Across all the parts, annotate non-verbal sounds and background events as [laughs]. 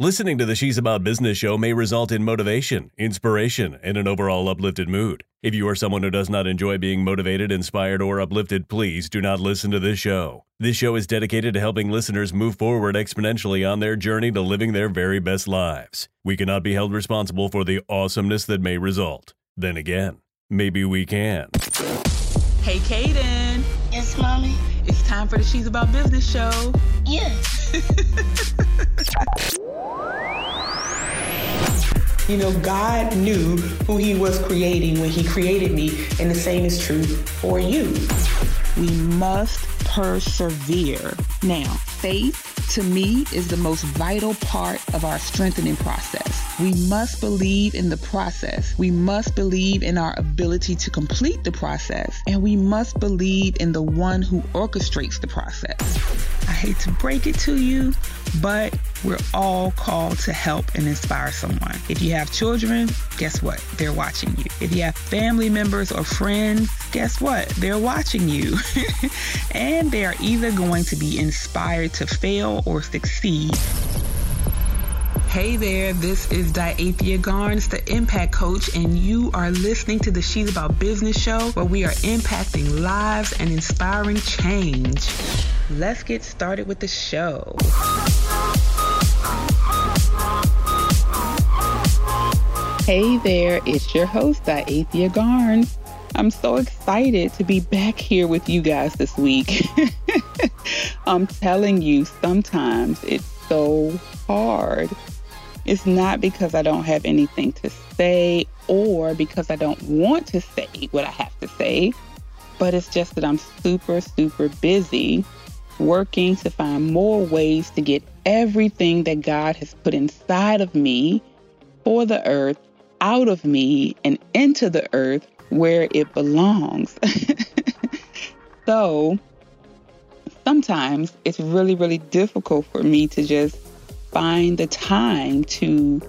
Listening to the She's About Business show may result in motivation, inspiration, and an overall uplifted mood. If you are someone who does not enjoy being motivated, inspired, or uplifted, please do not listen to this show. This show is dedicated to helping listeners move forward exponentially on their journey to living their very best lives. We cannot be held responsible for the awesomeness that may result. Then again, maybe we can. Hey, Kaden. Yes, mommy. It's time for the She's About Business show. Yes. [laughs] You know, God knew who He was creating when He created me, and the same is true for you. We must persevere. Now, faith to me is the most vital part of our strengthening process. We must believe in the process. We must believe in our ability to complete the process. And we must believe in the one who orchestrates the process. I hate to break it to you, but we're all called to help and inspire someone. If you have children, guess what? They're watching you. If you have family members or friends, guess what? They're watching you. [laughs] and they are either going to be inspired to fail or succeed. Hey there, this is Diathea Garnes, the Impact Coach, and you are listening to the She's About Business show where we are impacting lives and inspiring change. Let's get started with the show. Hey there, it's your host, Diathea Garnes. I'm so excited to be back here with you guys this week. [laughs] I'm telling you, sometimes it's so hard. It's not because I don't have anything to say or because I don't want to say what I have to say, but it's just that I'm super, super busy working to find more ways to get everything that God has put inside of me for the earth out of me and into the earth where it belongs. [laughs] so sometimes it's really, really difficult for me to just find the time to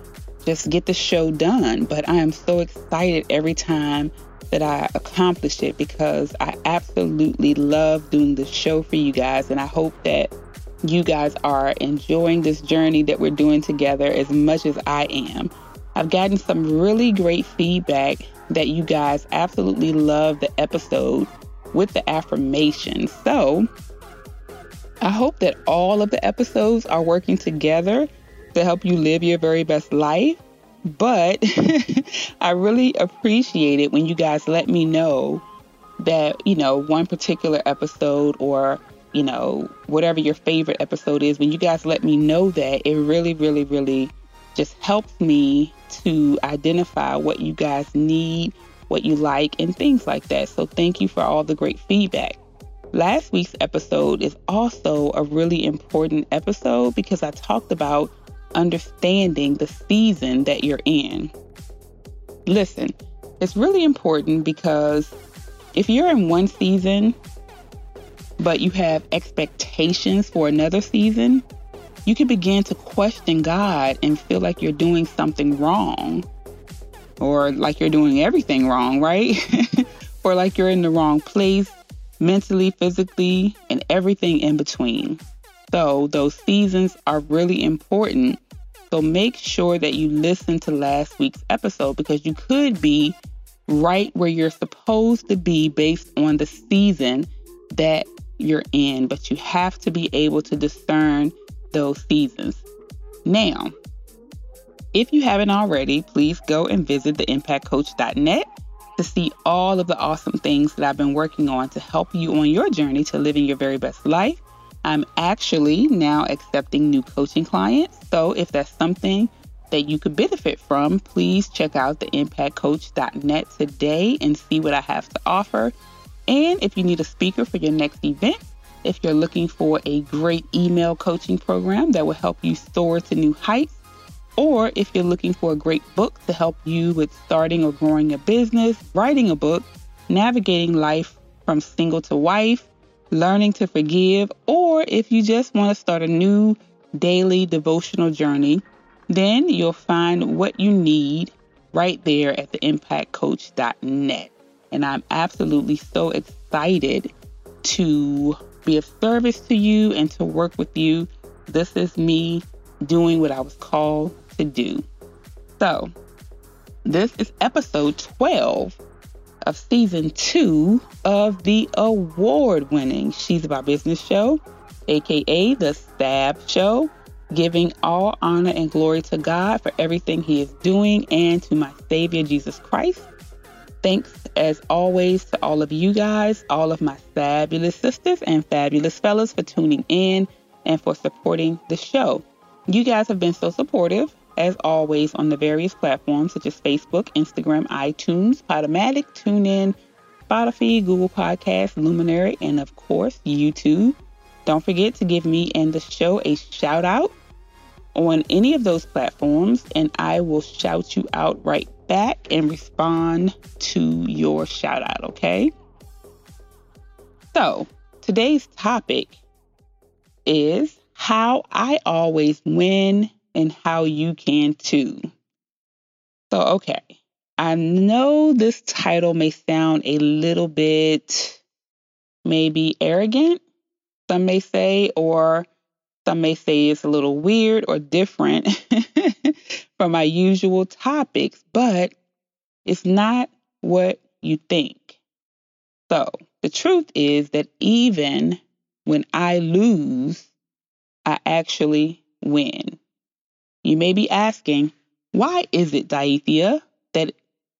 just get the show done. But I am so excited every time that I accomplish it because I absolutely love doing the show for you guys. And I hope that you guys are enjoying this journey that we're doing together as much as I am. I've gotten some really great feedback that you guys absolutely love the episode with the affirmations. So I hope that all of the episodes are working together to help you live your very best life. But [laughs] I really appreciate it when you guys let me know that, you know, one particular episode or, you know, whatever your favorite episode is, when you guys let me know that, it really, really, really just helps me to identify what you guys need, what you like, and things like that. So thank you for all the great feedback. Last week's episode is also a really important episode because I talked about understanding the season that you're in. Listen, it's really important because if you're in one season, but you have expectations for another season, you can begin to question God and feel like you're doing something wrong or like you're doing everything wrong, right? [laughs] or like you're in the wrong place mentally, physically, and everything in between. So, those seasons are really important. So, make sure that you listen to last week's episode because you could be right where you're supposed to be based on the season that you're in, but you have to be able to discern those seasons. Now, if you haven't already, please go and visit theimpactcoach.net to see all of the awesome things that I've been working on to help you on your journey to living your very best life. I'm actually now accepting new coaching clients. So if that's something that you could benefit from, please check out theimpactcoach.net today and see what I have to offer. And if you need a speaker for your next event, if you're looking for a great email coaching program that will help you soar to new heights, or if you're looking for a great book to help you with starting or growing a business, writing a book, navigating life from single to wife, learning to forgive, or if you just want to start a new daily devotional journey, then you'll find what you need right there at theimpactcoach.net. And I'm absolutely so excited to be of service to you and to work with you. This is me doing what I was called to do. So, this is episode 12 of season two of the award winning She's About Business show, aka the Stab Show, giving all honor and glory to God for everything He is doing and to my Savior Jesus Christ. Thanks as always to all of you guys, all of my fabulous sisters and fabulous fellas for tuning in and for supporting the show. You guys have been so supportive as always on the various platforms such as Facebook, Instagram, iTunes, Podomatic, TuneIn, Spotify, Google Podcasts, Luminary, and of course YouTube. Don't forget to give me and the show a shout out on any of those platforms, and I will shout you out right back and respond to your shout out, okay? So, today's topic is how I always win and how you can too. So, okay, I know this title may sound a little bit maybe arrogant, some may say, or some may say it's a little weird or different [laughs] from my usual topics, but it's not what you think. So, the truth is that even when I lose, I actually win. You may be asking, why is it, Diathea, that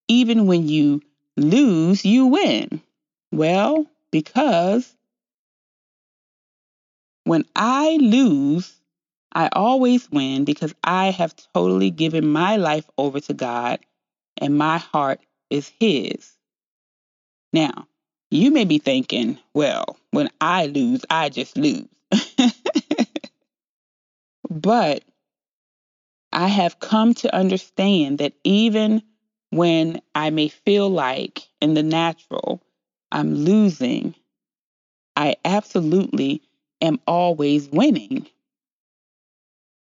even when you lose, you win? Well, because when I lose, I always win because I have totally given my life over to God and my heart is His. Now, you may be thinking, well, when I lose, I just lose. [laughs] but I have come to understand that even when I may feel like in the natural I'm losing, I absolutely am always winning.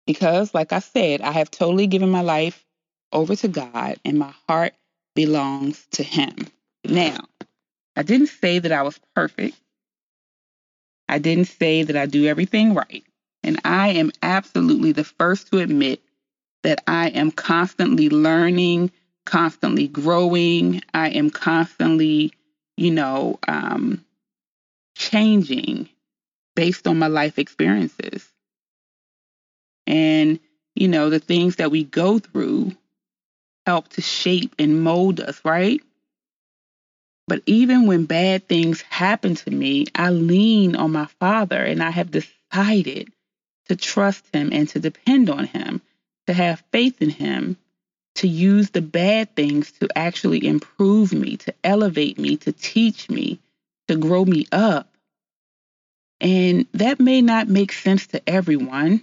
Because, like I said, I have totally given my life over to God and my heart belongs to Him. Now, I didn't say that I was perfect. I didn't say that I do everything right. And I am absolutely the first to admit that I am constantly learning, constantly growing. I am constantly, you know, um, changing based on my life experiences. And, you know, the things that we go through help to shape and mold us, right? But even when bad things happen to me, I lean on my Father and I have decided to trust Him and to depend on Him, to have faith in Him, to use the bad things to actually improve me, to elevate me, to teach me, to grow me up. And that may not make sense to everyone.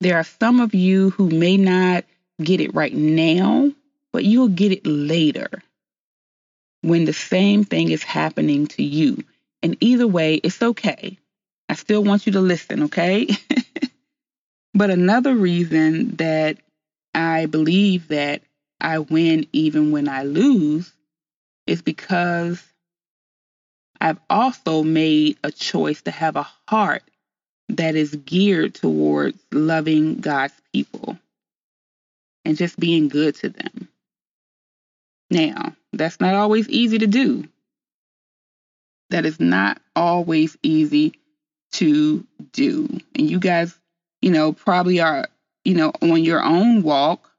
There are some of you who may not get it right now, but you'll get it later when the same thing is happening to you. And either way, it's okay. I still want you to listen, okay? [laughs] but another reason that I believe that I win even when I lose is because I've also made a choice to have a heart that is geared towards loving God's people and just being good to them. Now, that's not always easy to do. That is not always easy to do. And you guys, you know, probably are, you know, on your own walk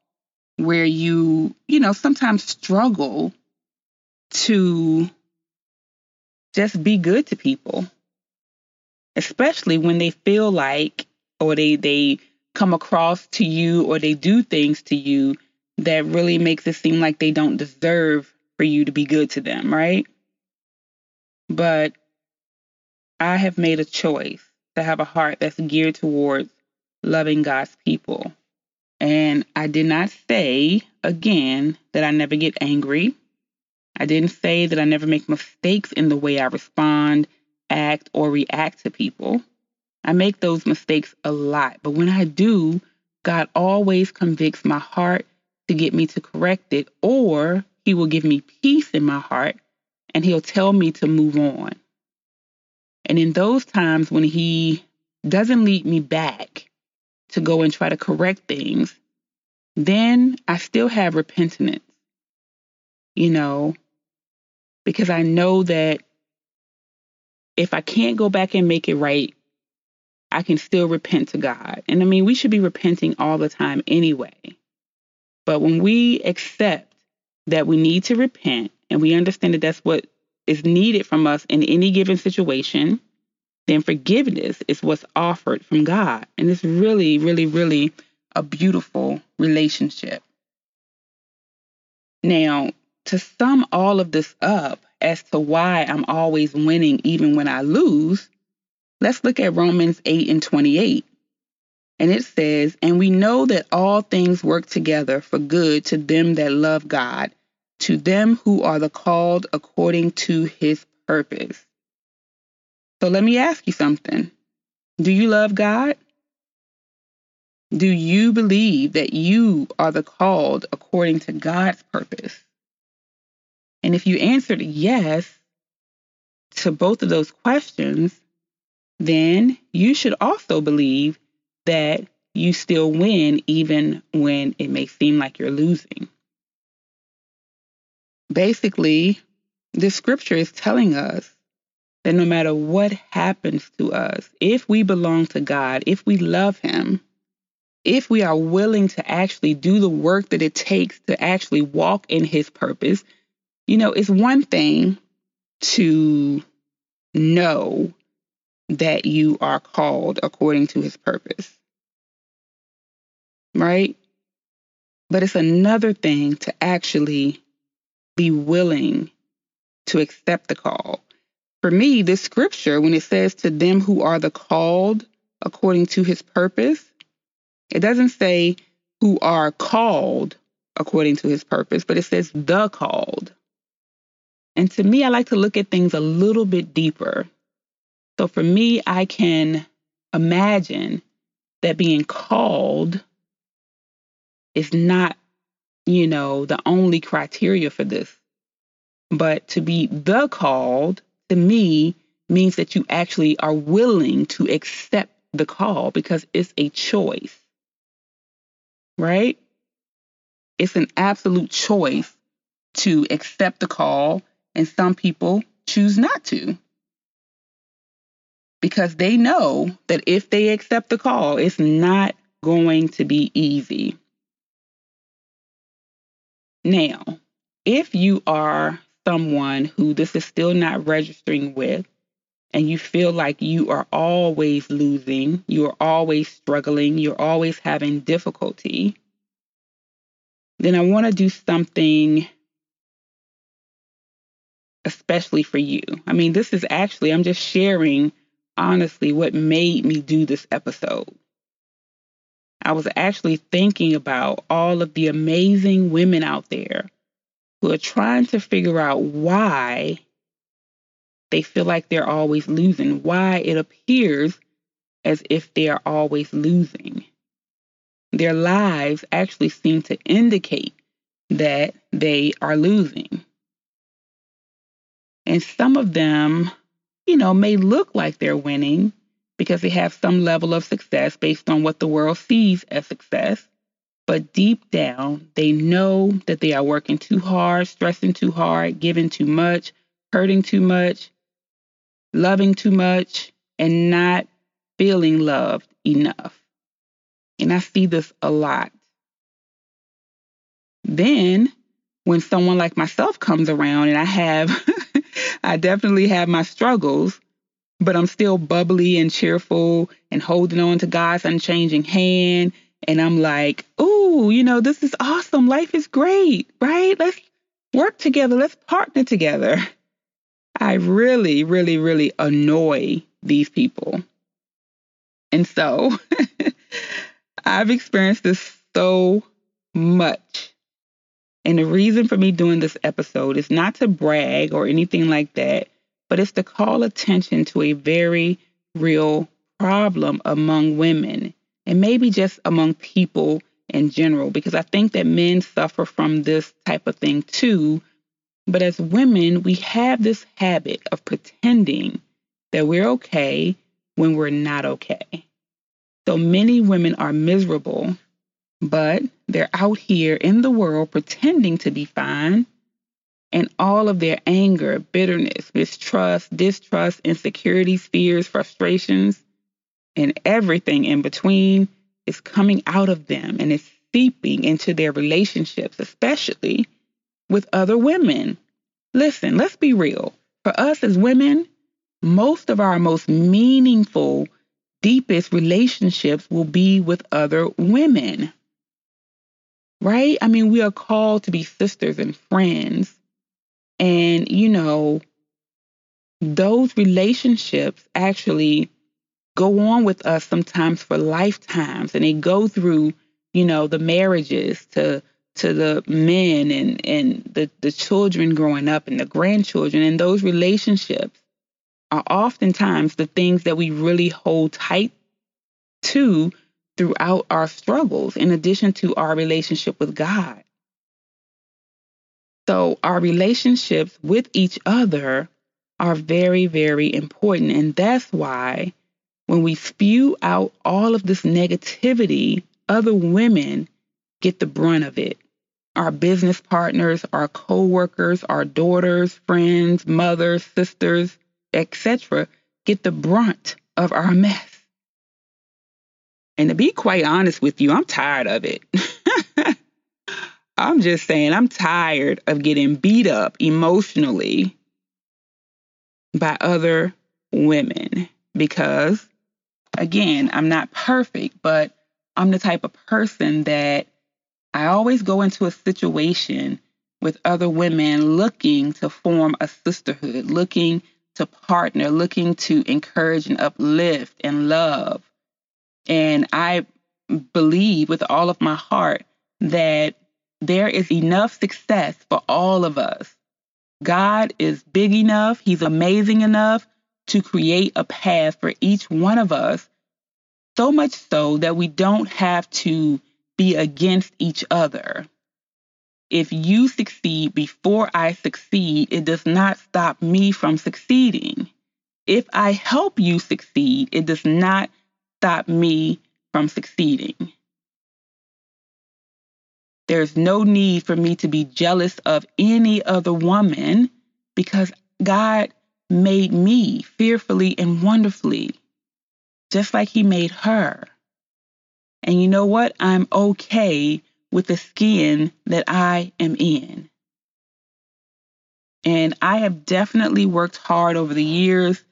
where you, you know, sometimes struggle to just be good to people, especially when they feel like or they they come across to you or they do things to you that really makes it seem like they don't deserve for you to be good to them, right? But I have made a choice to have a heart that's geared towards loving God's people. And I did not say, again, that I never get angry. I didn't say that I never make mistakes in the way I respond, act, or react to people. I make those mistakes a lot, but when I do, God always convicts my heart to get me to correct it, or He will give me peace in my heart and He'll tell me to move on. And in those times when He doesn't lead me back to go and try to correct things, then I still have repentance, you know, because I know that if I can't go back and make it right, I can still repent to God. And I mean, we should be repenting all the time anyway. But when we accept that we need to repent and we understand that that's what is needed from us in any given situation, then forgiveness is what's offered from God. And it's really, really, really a beautiful relationship. Now, to sum all of this up as to why I'm always winning even when I lose, let's look at Romans 8 and 28. And it says, And we know that all things work together for good to them that love God, to them who are the called according to his purpose. So let me ask you something. Do you love God? Do you believe that you are the called according to God's purpose? And if you answered yes to both of those questions, then you should also believe that you still win even when it may seem like you're losing. Basically, this scripture is telling us that no matter what happens to us, if we belong to God, if we love Him, if we are willing to actually do the work that it takes to actually walk in His purpose, you know, it's one thing to know that you are called according to His purpose, right? But it's another thing to actually be willing to accept the call for me, this scripture, when it says to them who are the called according to his purpose, it doesn't say who are called according to his purpose, but it says the called. And to me, I like to look at things a little bit deeper. So for me, I can imagine that being called is not, you know, the only criteria for this. But to be the called to me means that you actually are willing to accept the call because it's a choice, right? It's an absolute choice to accept the call, and some people choose not to because they know that if they accept the call, it's not going to be easy. Now, if you are someone who this is still not registering with, and you feel like you are always losing, you are always struggling, you're always having difficulty, then I want to do something especially for you. I mean, this is actually, I'm just sharing honestly what made me do this episode. I was actually thinking about all of the amazing women out there who are trying to figure out why they feel like they're always losing, why it appears as if they are always losing. Their lives actually seem to indicate that they are losing. And some of them, you know, may look like they're winning because they have some level of success based on what the world sees as success. But deep down, they know that they are working too hard, stressing too hard, giving too much, hurting too much, loving too much, and not feeling loved enough. And I see this a lot. Then, when someone like myself comes around and I have, [laughs] I definitely have my struggles, but I'm still bubbly and cheerful and holding on to God's unchanging hand and I'm like, "Ooh, you know, this is awesome. Life is great, right? Let's work together. Let's partner together." I really, really, really annoy these people. And so [laughs] I've experienced this so much. And the reason for me doing this episode is not to brag or anything like that, but it's to call attention to a very real problem among women and maybe just among people in general, because I think that men suffer from this type of thing too. But as women, we have this habit of pretending that we're okay when we're not okay. So many women are miserable, but they're out here in the world pretending to be fine. And all of their anger, bitterness, mistrust, distrust, insecurities, fears, frustrations, and everything in between is coming out of them and it's seeping into their relationships, especially with other women. Listen, let's be real. For us as women, most of our most meaningful, deepest relationships will be with other women. Right? I mean, we are called to be sisters and friends. And, you know, those relationships actually go on with us sometimes for lifetimes and they go through, you know, the marriages to to the men and and the the children growing up and the grandchildren and those relationships are oftentimes the things that we really hold tight to throughout our struggles in addition to our relationship with God. So our relationships with each other are very very important and that's why when we spew out all of this negativity, other women get the brunt of it. Our business partners, our co-workers, our daughters, friends, mothers, sisters, etc., get the brunt of our [laughs] mess. And to be quite honest with you, I'm tired of it. [laughs] I'm just saying, I'm tired of getting beat up emotionally by other women because again, I'm not perfect, but I'm the type of person that I always go into a situation with other women looking to form a sisterhood, looking to partner, looking to encourage and uplift and love. And I believe with all of my heart that there is enough success for all of us. God is big enough, He's amazing enough to create a path for each one of us, so much so that we don't have to be against each other. If you succeed before I succeed, it does not stop me from succeeding. If I help you succeed, it does not stop me from succeeding. There's no need for me to be jealous of any other woman because God made me fearfully and wonderfully, just like He made her. And you know what? I'm okay with the skin that I am in. And I have definitely worked hard over the years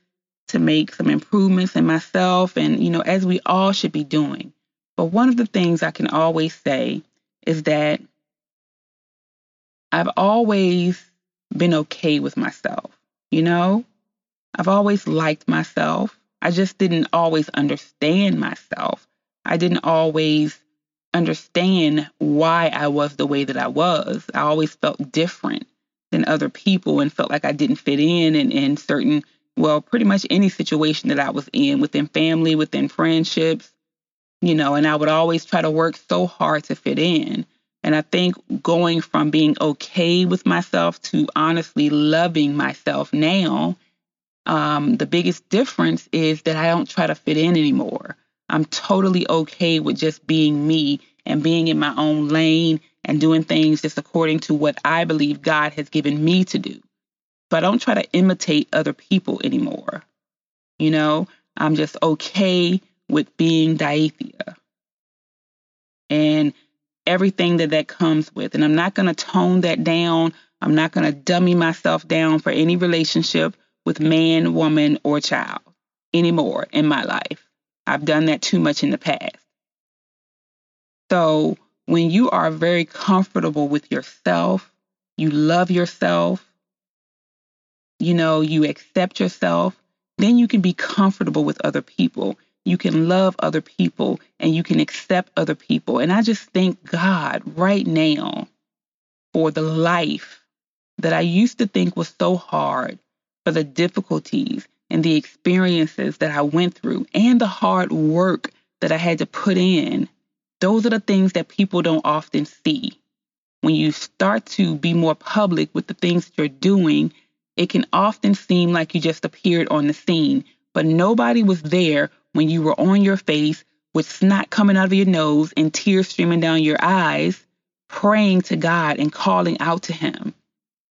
to make some improvements in myself, and, you know, as we all should be doing. But one of the things I can always say is that I've always been okay with myself. You know, I've always liked myself. I just didn't always understand myself. I didn't always understand why I was the way that I was. I always felt different than other people and felt like I didn't fit in in, in certain, well, pretty much any situation that I was in within family, within friendships, you know, and I would always try to work so hard to fit in. And I think going from being okay with myself to honestly loving myself now, um, the biggest difference is that I don't try to fit in anymore. I'm totally okay with just being me and being in my own lane and doing things just according to what I believe God has given me to do. So I don't try to imitate other people anymore. You know, I'm just okay with being Diathea. And everything that that comes with. And I'm not going to tone that down. I'm not going to dummy myself down for any relationship with man, woman, or child anymore in my life. I've done that too much in the past. So when you are very comfortable with yourself, you love yourself, you know, you accept yourself, then you can be comfortable with other people you can love other people and you can accept other people. And I just thank God right now for the life that I used to think was so hard, for the difficulties and the experiences that I went through and the hard work that I had to put in. Those are the things that people don't often see. When you start to be more public with the things that you're doing, it can often seem like you just appeared on the scene, but nobody was there when you were on your face with snot coming out of your nose and tears streaming down your eyes, praying to God and calling out to Him.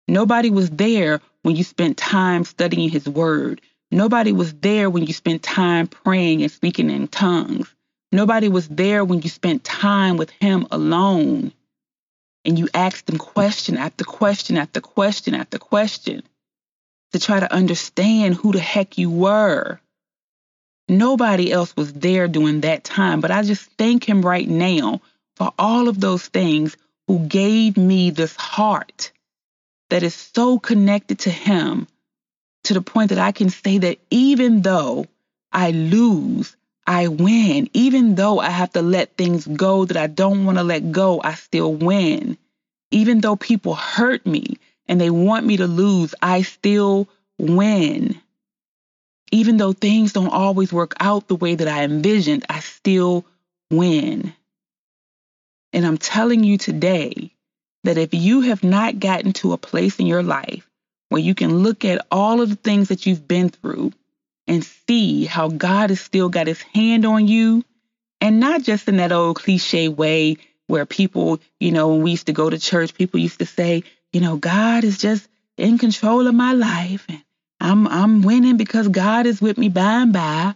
Nobody was there when you spent time studying His Word. Nobody was there when you spent time praying and speaking in tongues. Nobody was there when you spent time with Him alone and you asked Him question after question after question after question to try to understand who the heck you were. Nobody else was there during that time, but I just thank Him right now for all of those things who gave me this heart that is so connected to Him to the point that I can say that even though I lose, I win. Even though I have to let things go that I don't want to let go, I still win. Even though people hurt me and they want me to lose, I still win. Even though things don't always work out the way that I envisioned, I still win. And I'm telling you today that if you have not gotten to a place in your life where you can look at all of the things that you've been through and see how God has still got his hand on you, and not just in that old cliche way where people, you know, when we used to go to church, people used to say, you know, God is just in control of my life and I'm I'm winning because God is with me by and by.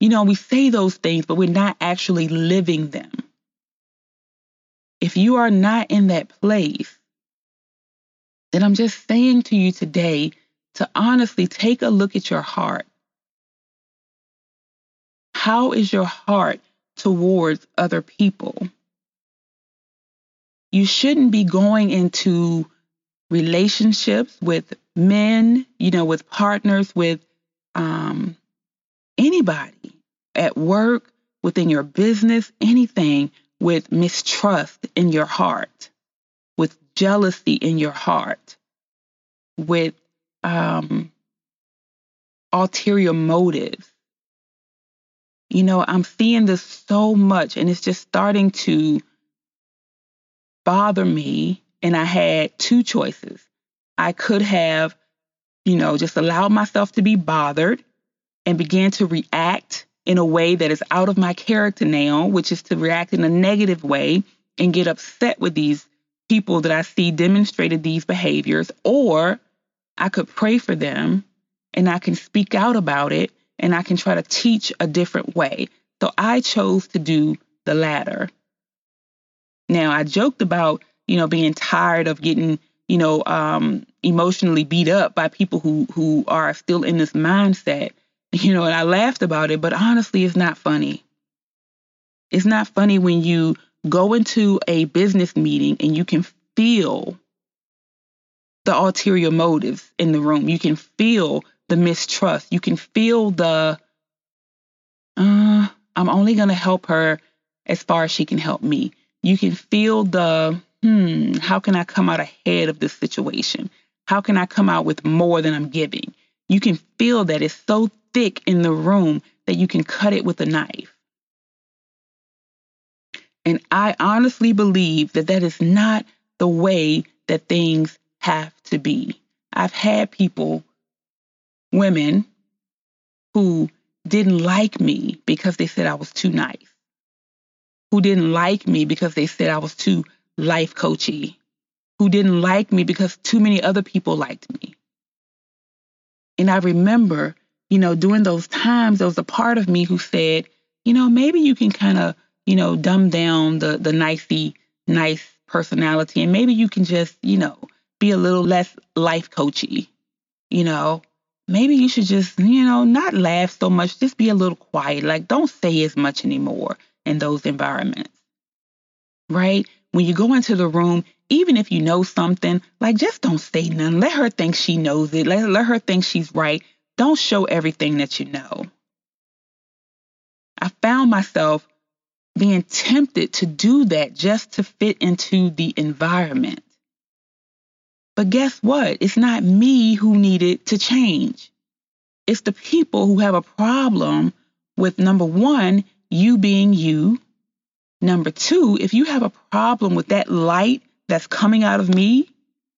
You know, we say those things, but we're not actually living them. If you are not in that place, then I'm just saying to you today to honestly take a look at your heart. How is your heart towards other people? You shouldn't be going into relationships with men, you know, with partners, with um, anybody at work, within your business, anything with mistrust in your heart, with jealousy in your heart, with um, ulterior motives. You know, I'm seeing this so much, and it's just starting to bother me. And I had two choices. I could have, you know, just allowed myself to be bothered and began to react in a way that is out of my character now, which is to react in a negative way and get upset with these people that I see demonstrated these behaviors, or I could pray for them and I can speak out about it and I can try to teach a different way. So I chose to do the latter. Now, I joked about, you know, being tired of getting, you know, um, emotionally beat up by people who who are still in this mindset, [laughs] you know, and I laughed about it, but honestly, it's not funny. It's not funny when you go into a business meeting and you can feel the ulterior motives in the room. You can feel the mistrust. You can feel the, uh, I'm only going to help her as far as she can help me. You can feel the, hmm, how can I come out ahead of this situation? How can I come out with more than I'm giving? You can feel that it's so thick in the room that you can cut it with a knife. And I honestly believe that that is not the way that things have to be. I've had people, women, who didn't like me because they said I was too nice who didn't like me because they said I was too life coachy, who didn't like me because too many other people liked me. And I remember, you know, during those times, there was a part of me who said, you know, maybe you can kind of, you know, dumb down the the nicey, nice personality, and maybe you can just, you know, be a little less life coachy, you know. Maybe you should just, you know, not laugh so much, just be a little quiet. Like, don't say as much anymore in those environments, right? When you go into the room, even if you know something, like just don't say nothing. Let her think she knows it. Let, let her think she's right. Don't show everything that you know. I found myself being tempted to do that just to fit into the environment. But guess what? It's not me who needed to change. It's the people who have a problem with number one, you being you. Number two, if you have a problem with that light that's coming out of me,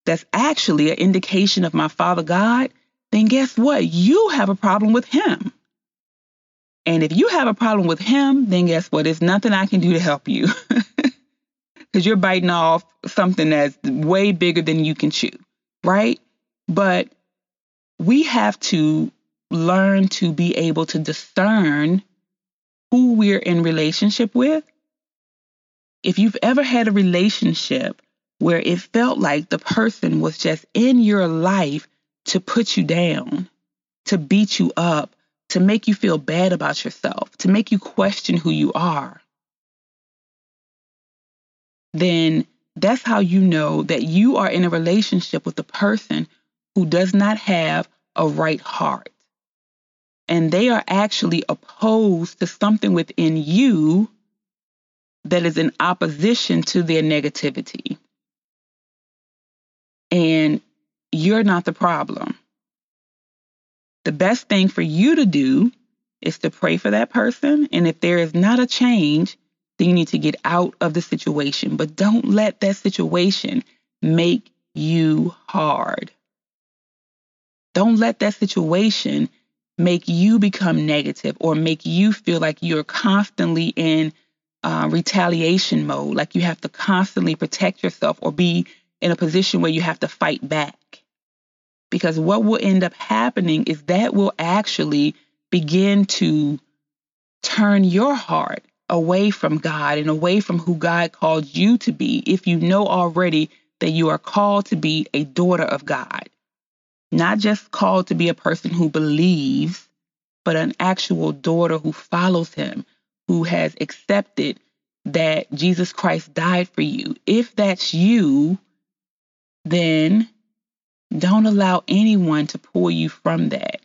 that's actually an indication of my Father God, then guess what? You have a problem with Him. And if you have a problem with him, then guess what? There's nothing I can do to help you. [laughs] Because you're biting off something that's way bigger than you can chew, right? But we have to learn to be able to discern who we're in relationship with. If you've ever had a relationship where it felt like the person was just in your life to put you down, to beat you up, to make you feel bad about yourself, to make you question who you are, then that's how you know that you are in a relationship with a person who does not have a right heart. And they are actually opposed to something within you that is in opposition to their negativity. And you're not the problem. The best thing for you to do is to pray for that person. And if there is not a change, then you need to get out of the situation. But don't let that situation make you hard. Don't let that situation make you become negative or make you feel like you're constantly in uh, retaliation mode, like you have to constantly protect yourself or be in a position where you have to fight back. Because what will end up happening is that will actually begin to turn your heart away from God and away from who God called you to be if you know already that you are called to be a daughter of God. Not just called to be a person who believes, but an actual daughter who follows him, who has accepted that Jesus Christ died for you. If that's you, then don't allow anyone to pull you from that.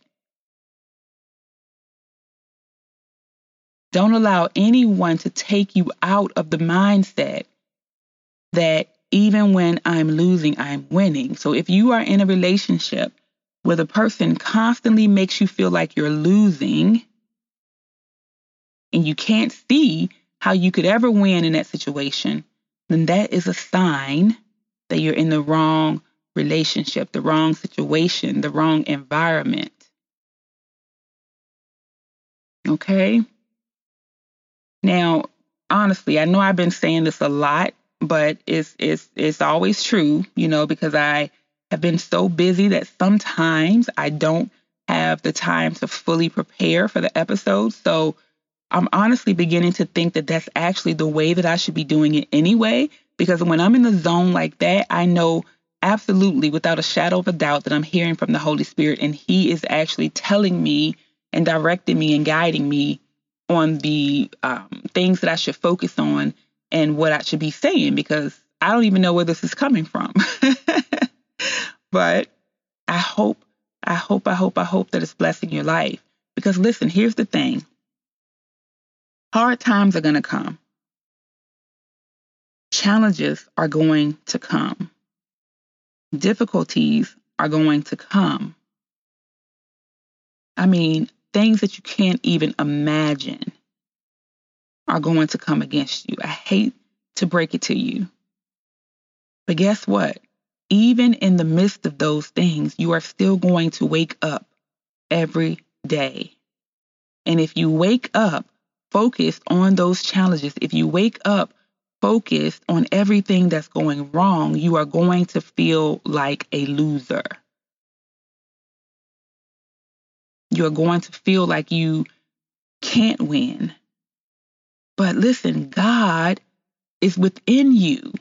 Don't allow anyone to take you out of the mindset that even when I'm losing, I'm winning. So if you are in a relationship where the person constantly makes you feel like you're losing and you can't see how you could ever win in that situation, then that is a sign that you're in the wrong relationship, the wrong situation, the wrong environment. Okay? Now, honestly, I know I've been saying this a lot, but it's it's it's always true, you know, because I have been so busy that sometimes I don't have the time to fully prepare for the episode. So I'm honestly beginning to think that that's actually the way that I should be doing it anyway, because when I'm in the zone like that, I know absolutely without a shadow of a doubt that I'm hearing from the Holy Spirit and He is actually telling me and directing me and guiding me on the um, things that I should focus on and what I should be saying because I don't even know where this is coming from. [laughs] but I hope, I hope, I hope, I hope that it's blessing your life. Because listen, here's the thing hard times are going to come, challenges are going to come, difficulties are going to come. I mean, things that you can't even imagine are going to come against you. I hate to break it to you. But guess what? Even in the midst of those things, you are still going to wake up every day. And if you wake up focused on those challenges, if you wake up focused on everything that's going wrong, you are going to feel like a loser. You're going to feel like you can't win. But listen, God is within you.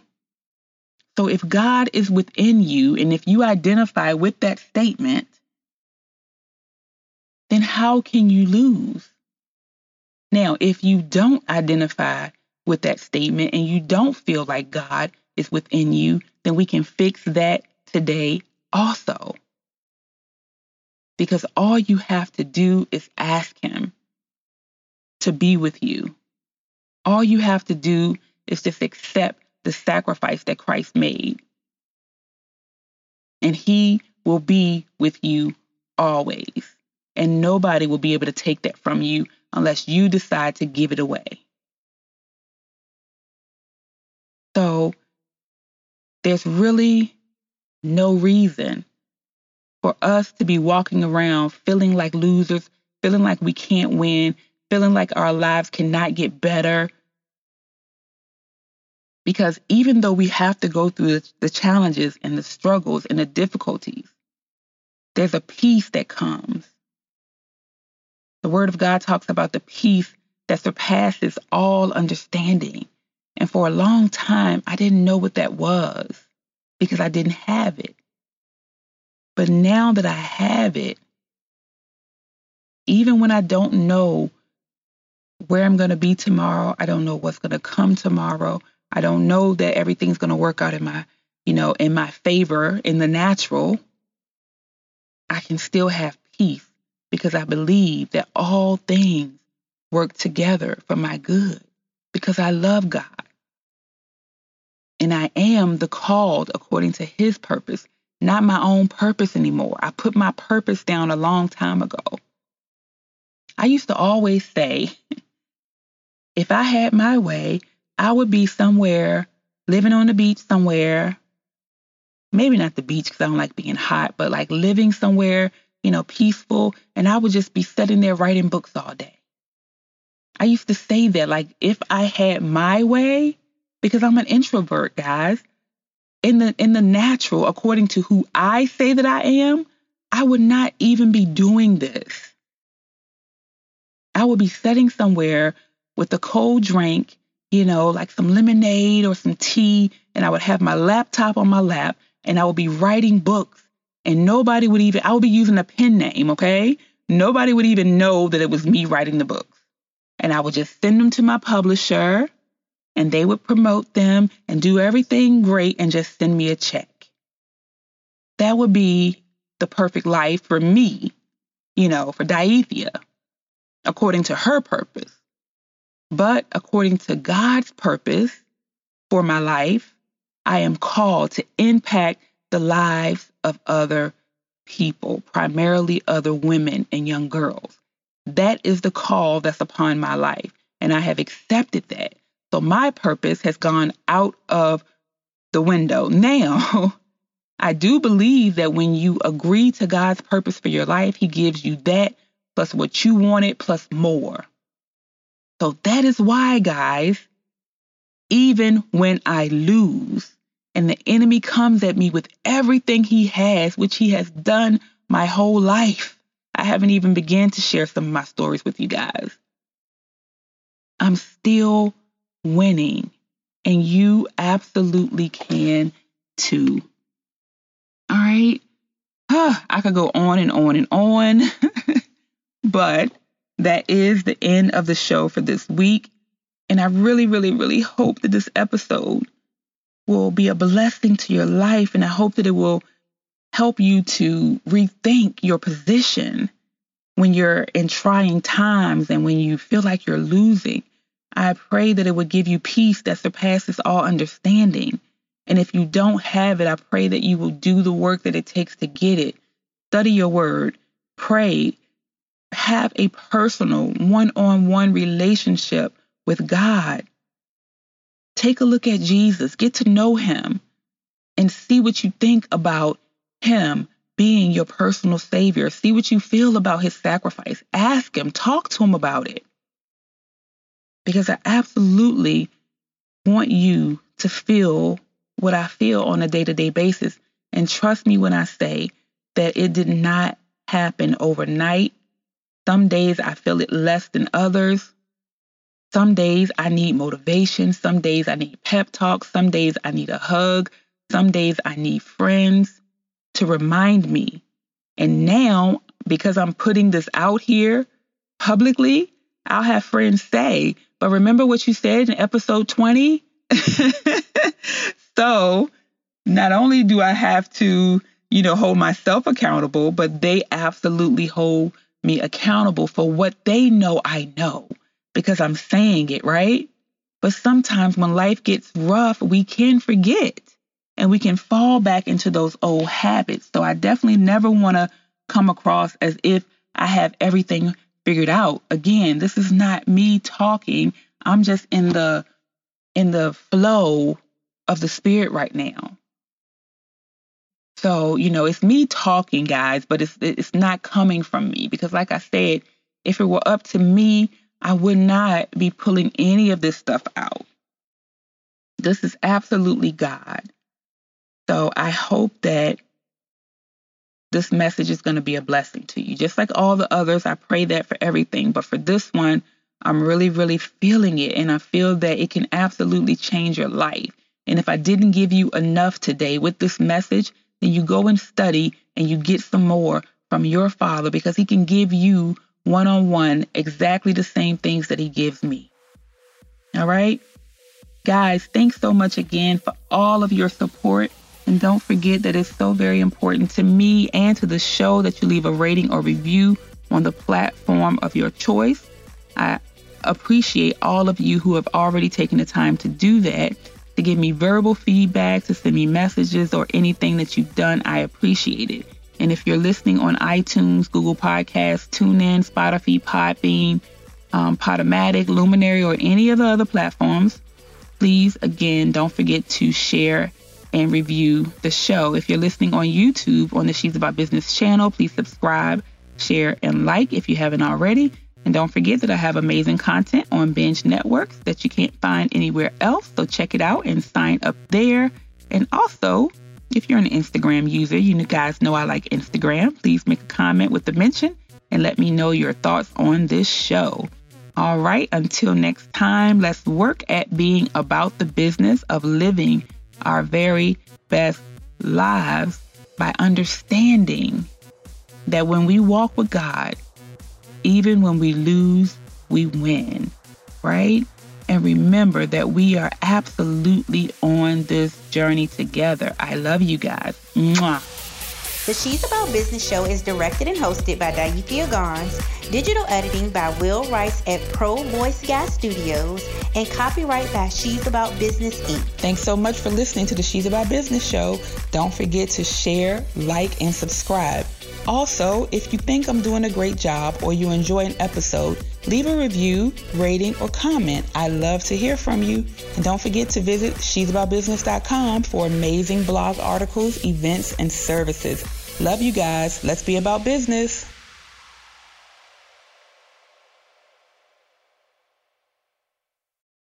So if God is within you, and if you identify with that statement, then how can you lose? Now, if you don't identify with that statement and you don't feel like God is within you, then we can fix that today also because all you have to do is ask Him to be with you. All you have to do is just accept the sacrifice that Christ made. And He will be with you always. And nobody will be able to take that from you unless you decide to give it away. So there's really no reason for us to be walking around feeling like losers, feeling like we can't win, feeling like our lives cannot get better. Because even though we have to go through the challenges and the struggles and the difficulties, there's a peace that comes. The Word of God talks about the peace that surpasses all understanding. And for a long time, I didn't know what that was because I didn't have it. But now that I have it, even when I don't know where I'm going to be tomorrow, I don't know what's going to come tomorrow. I don't know that everything's going to work out in my, you know, in my favor in the natural. I can still have peace because I believe that all things work together for my good because I love God. And I am the called according to his purpose, not my own purpose anymore. I put my purpose down a long time ago. I used to always say, [laughs] if I had my way, I would be somewhere, living on the beach somewhere. Maybe not the beach because I don't like being hot, but like living somewhere, you know, peaceful. And I would just be sitting there writing books all day. I used to say that, like, if I had my way, because I'm an introvert, guys, in the in the natural, according to who I say that I am, I would not even be doing this. I would be sitting somewhere with a cold drink, you know, like some lemonade or some tea, and I would have my laptop on my lap and I would be writing books and nobody would even I would be using a pen name, okay? Nobody would even know that it was me writing the books. And I would just send them to my publisher and they would promote them and do everything great and just send me a check. That would be the perfect life for me, you know, for Diathea, according to her purpose. But according to God's purpose for my life, I am called to impact the lives of other people, primarily other women and young girls. That is the call that's upon my life, and I have accepted that. So my purpose has gone out of the window. [laughs] Now, I do believe that when you agree to God's purpose for your life, He gives you that plus what you wanted plus more. So that is why, guys, even when I lose and the enemy comes at me with everything he has, which he has done my whole life, I haven't even began to share some of my stories with you guys. I'm still winning. And you absolutely can too. All right. Huh, I could go on and on and on, [laughs] but that is the end of the show for this week. And I really, really, really hope that this episode will be a blessing to your life. And I hope that it will help you to rethink your position when you're in trying times and when you feel like you're losing. I pray that it would give you peace that surpasses all understanding. And if you don't have it, I pray that you will do the work that it takes to get it. Study your word, pray, have a personal one on one relationship with God. Take a look at Jesus, get to know him, and see what you think about him being your personal savior. See what you feel about his sacrifice. Ask him, talk to him about it because I absolutely want you to feel what I feel on a day to day basis. And trust me when I say that it did not happen overnight. Some days I feel it less than others. Some days I need motivation. Some days I need pep talks. Some days I need a hug. Some days I need friends to remind me. And now, because I'm putting this out here publicly, I'll have friends say, but remember what you said in episode 20? [laughs] so not only do I have to, you know, hold myself accountable, but they absolutely hold me accountable for what they know I know because I'm saying it, right? But sometimes when life gets rough, we can forget and we can fall back into those old habits. So I definitely never want to come across as if I have everything figured out. Again, this is not me talking. I'm just in the in the flow of the spirit right now. So, you know, it's me talking, guys, but it's it's not coming from me because like I said, if it were up to me, I would not be pulling any of this stuff out. This is absolutely God. So I hope that this message is going to be a blessing to you. Just like all the others, I pray that for everything. But for this one, I'm really, really feeling it. And I feel that it can absolutely change your life. And if I didn't give you enough today with this message, then you go and study and you get some more from your Father because He can give you one on one exactly the same things that He gives me. All right? Guys, thanks so much again for all of your support. And don't forget that it's so very important to me and to the show that you leave a rating or review on the platform of your choice. I appreciate all of you who have already taken the time to do that, to give me verbal feedback, to send me messages or anything that you've done. I appreciate it. And if you're listening on iTunes, Google Podcasts, TuneIn, Spotify, Podbean, um, Podomatic, Luminary, or any of the other platforms, please again don't forget to share and review the show. If you're listening on YouTube on the She's About Business channel, please subscribe, share, and like if you haven't already. And don't forget that I have amazing content on Binge Networks that you can't find anywhere else. So check it out and sign up there. And also, if you're an Instagram user, you guys know I like Instagram. Please make a comment with the mention and let me know your thoughts on this show. All right, until next time, let's work at being about the business of living our very best lives by understanding that when we walk with God, even when we lose, we win, right? And remember that we are absolutely on this journey together. I love you guys. Mwah. The She's About Business show is directed and hosted by Diathea Gons, digital editing by Will Rice at Pro Voice Guy Studios, and copyright by She's About Business Inc. Thanks so much for listening to the She's About Business show. Don't forget to share, like, and subscribe. Also, if you think I'm doing a great job or you enjoy an episode, leave a review, rating, or comment. I love to hear from you. And don't forget to visit she'saboutbusiness.com for amazing blog articles, events, and services. Love you guys. Let's be about business.